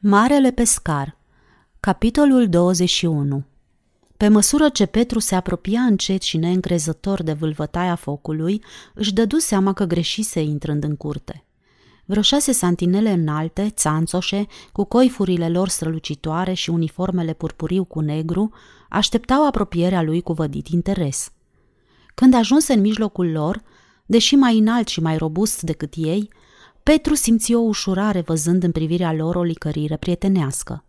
Marele pescar Capitolul 21 Pe măsură ce Petru se apropia încet și neîncrezător de vâlvătaia focului, își dădu seama că greșise intrând în curte. Vreo șase santinele înalte, țanțoșe, cu coifurile lor strălucitoare și uniformele purpuriu cu negru, așteptau apropierea lui cu vădit interes. Când ajunse în mijlocul lor, deși mai înalt și mai robust decât ei, Petru simți o ușurare văzând în privirea lor o licărire prietenească.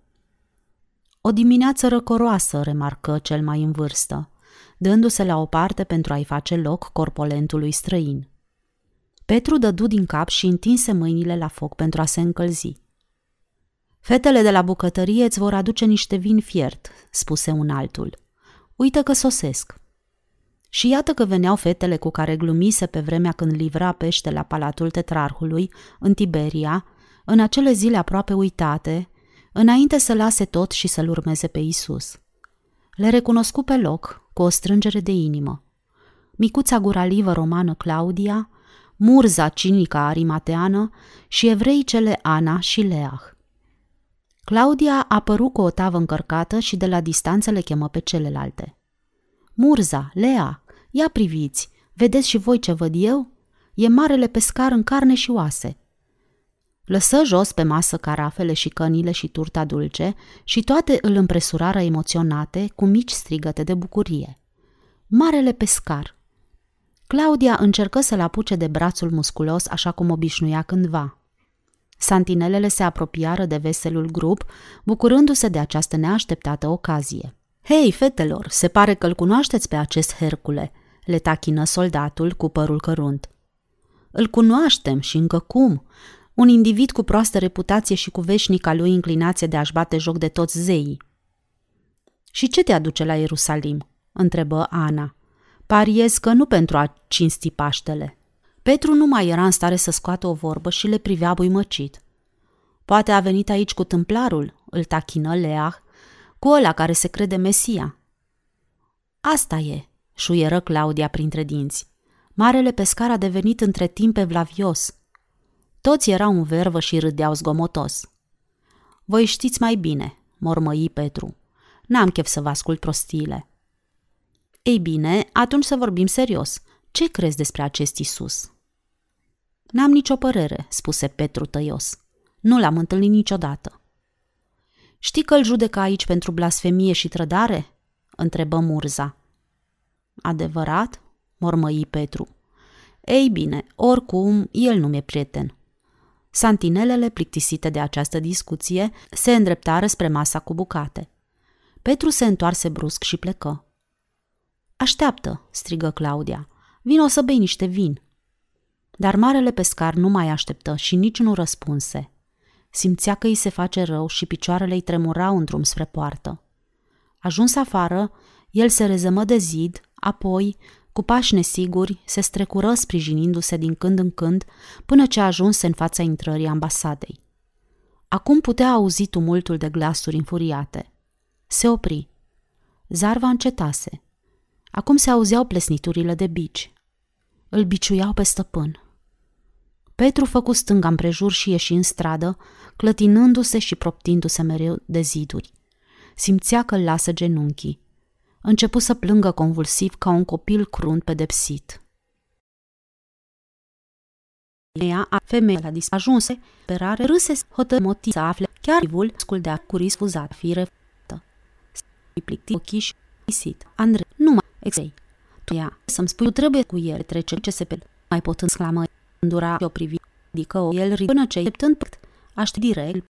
O dimineață răcoroasă, remarcă cel mai în vârstă, dându-se la o parte pentru a-i face loc corpolentului străin. Petru dădu din cap și întinse mâinile la foc pentru a se încălzi. Fetele de la bucătărie îți vor aduce niște vin fiert, spuse un altul. Uite că sosesc. Și iată că veneau fetele cu care glumise pe vremea când livra pește la palatul tetrarhului, în Tiberia, în acele zile aproape uitate, înainte să lase tot și să-l urmeze pe Isus. Le recunoscu pe loc, cu o strângere de inimă. Micuța guralivă romană Claudia, murza cinică arimateană și evreicele Ana și Leah. Claudia a apărut cu o tavă încărcată și de la distanță le chemă pe celelalte. Murza, Lea, ia priviți, vedeți și voi ce văd eu? E marele pescar în carne și oase. Lăsă jos pe masă carafele și cănile și turta dulce și toate îl împresurară emoționate cu mici strigăte de bucurie. Marele pescar! Claudia încercă să-l apuce de brațul musculos așa cum obișnuia cândva. Santinelele se apropiară de veselul grup, bucurându-se de această neașteptată ocazie. Hei, fetelor, se pare că îl cunoașteți pe acest Hercule, le tachină soldatul cu părul cărunt. Îl cunoaștem și încă cum. Un individ cu proastă reputație și cu veșnica lui inclinație de a-și bate joc de toți zeii. Și ce te aduce la Ierusalim? întrebă Ana. Pariez că nu pentru a cinsti Paștele. Petru nu mai era în stare să scoată o vorbă și le privea buimăcit. Poate a venit aici cu tâmplarul, îl tachină Leah, cu ăla care se crede Mesia. Asta e, șuieră Claudia printre dinți. Marele pescar a devenit între timp evlavios. Toți erau în vervă și râdeau zgomotos. Voi știți mai bine, mormăi Petru. N-am chef să vă ascult prostiile. Ei bine, atunci să vorbim serios. Ce crezi despre acest Isus? N-am nicio părere, spuse Petru tăios. Nu l-am întâlnit niciodată. Știi că îl judecă aici pentru blasfemie și trădare?" întrebă Murza. Adevărat?" mormăi Petru. Ei bine, oricum, el nu mi-e prieten. Santinelele, plictisite de această discuție, se îndreptară spre masa cu bucate. Petru se întoarse brusc și plecă. Așteaptă, strigă Claudia. Vino să bei niște vin. Dar marele pescar nu mai așteptă și nici nu răspunse. Simțea că îi se face rău și picioarele îi tremurau în drum spre poartă. Ajuns afară, el se rezămă de zid, apoi, cu pași nesiguri, se strecură sprijinindu-se din când în când până ce ajunse în fața intrării ambasadei. Acum putea auzi tumultul de glasuri înfuriate. Se opri. Zarva încetase. Acum se auzeau plesniturile de bici. Îl biciuiau pe stăpân. Petru făcu stânga împrejur și ieși în stradă, clătinându-se și proptindu-se mereu de ziduri. Simțea că îl lasă genunchii. Începu să plângă convulsiv ca un copil crunt pedepsit. Ea, a femeia la disajunse, perare, râse, hotă motii să afle, chiar vul sculdea cu risfuzat, fi reftă. Plicti ochii și isit. Andre, nu mai, exei. Tu ea, să-mi spui, tu trebuie cu el trece ce se pe mai pot însclamă îndura o privire, adică o el până ce, aștept direct,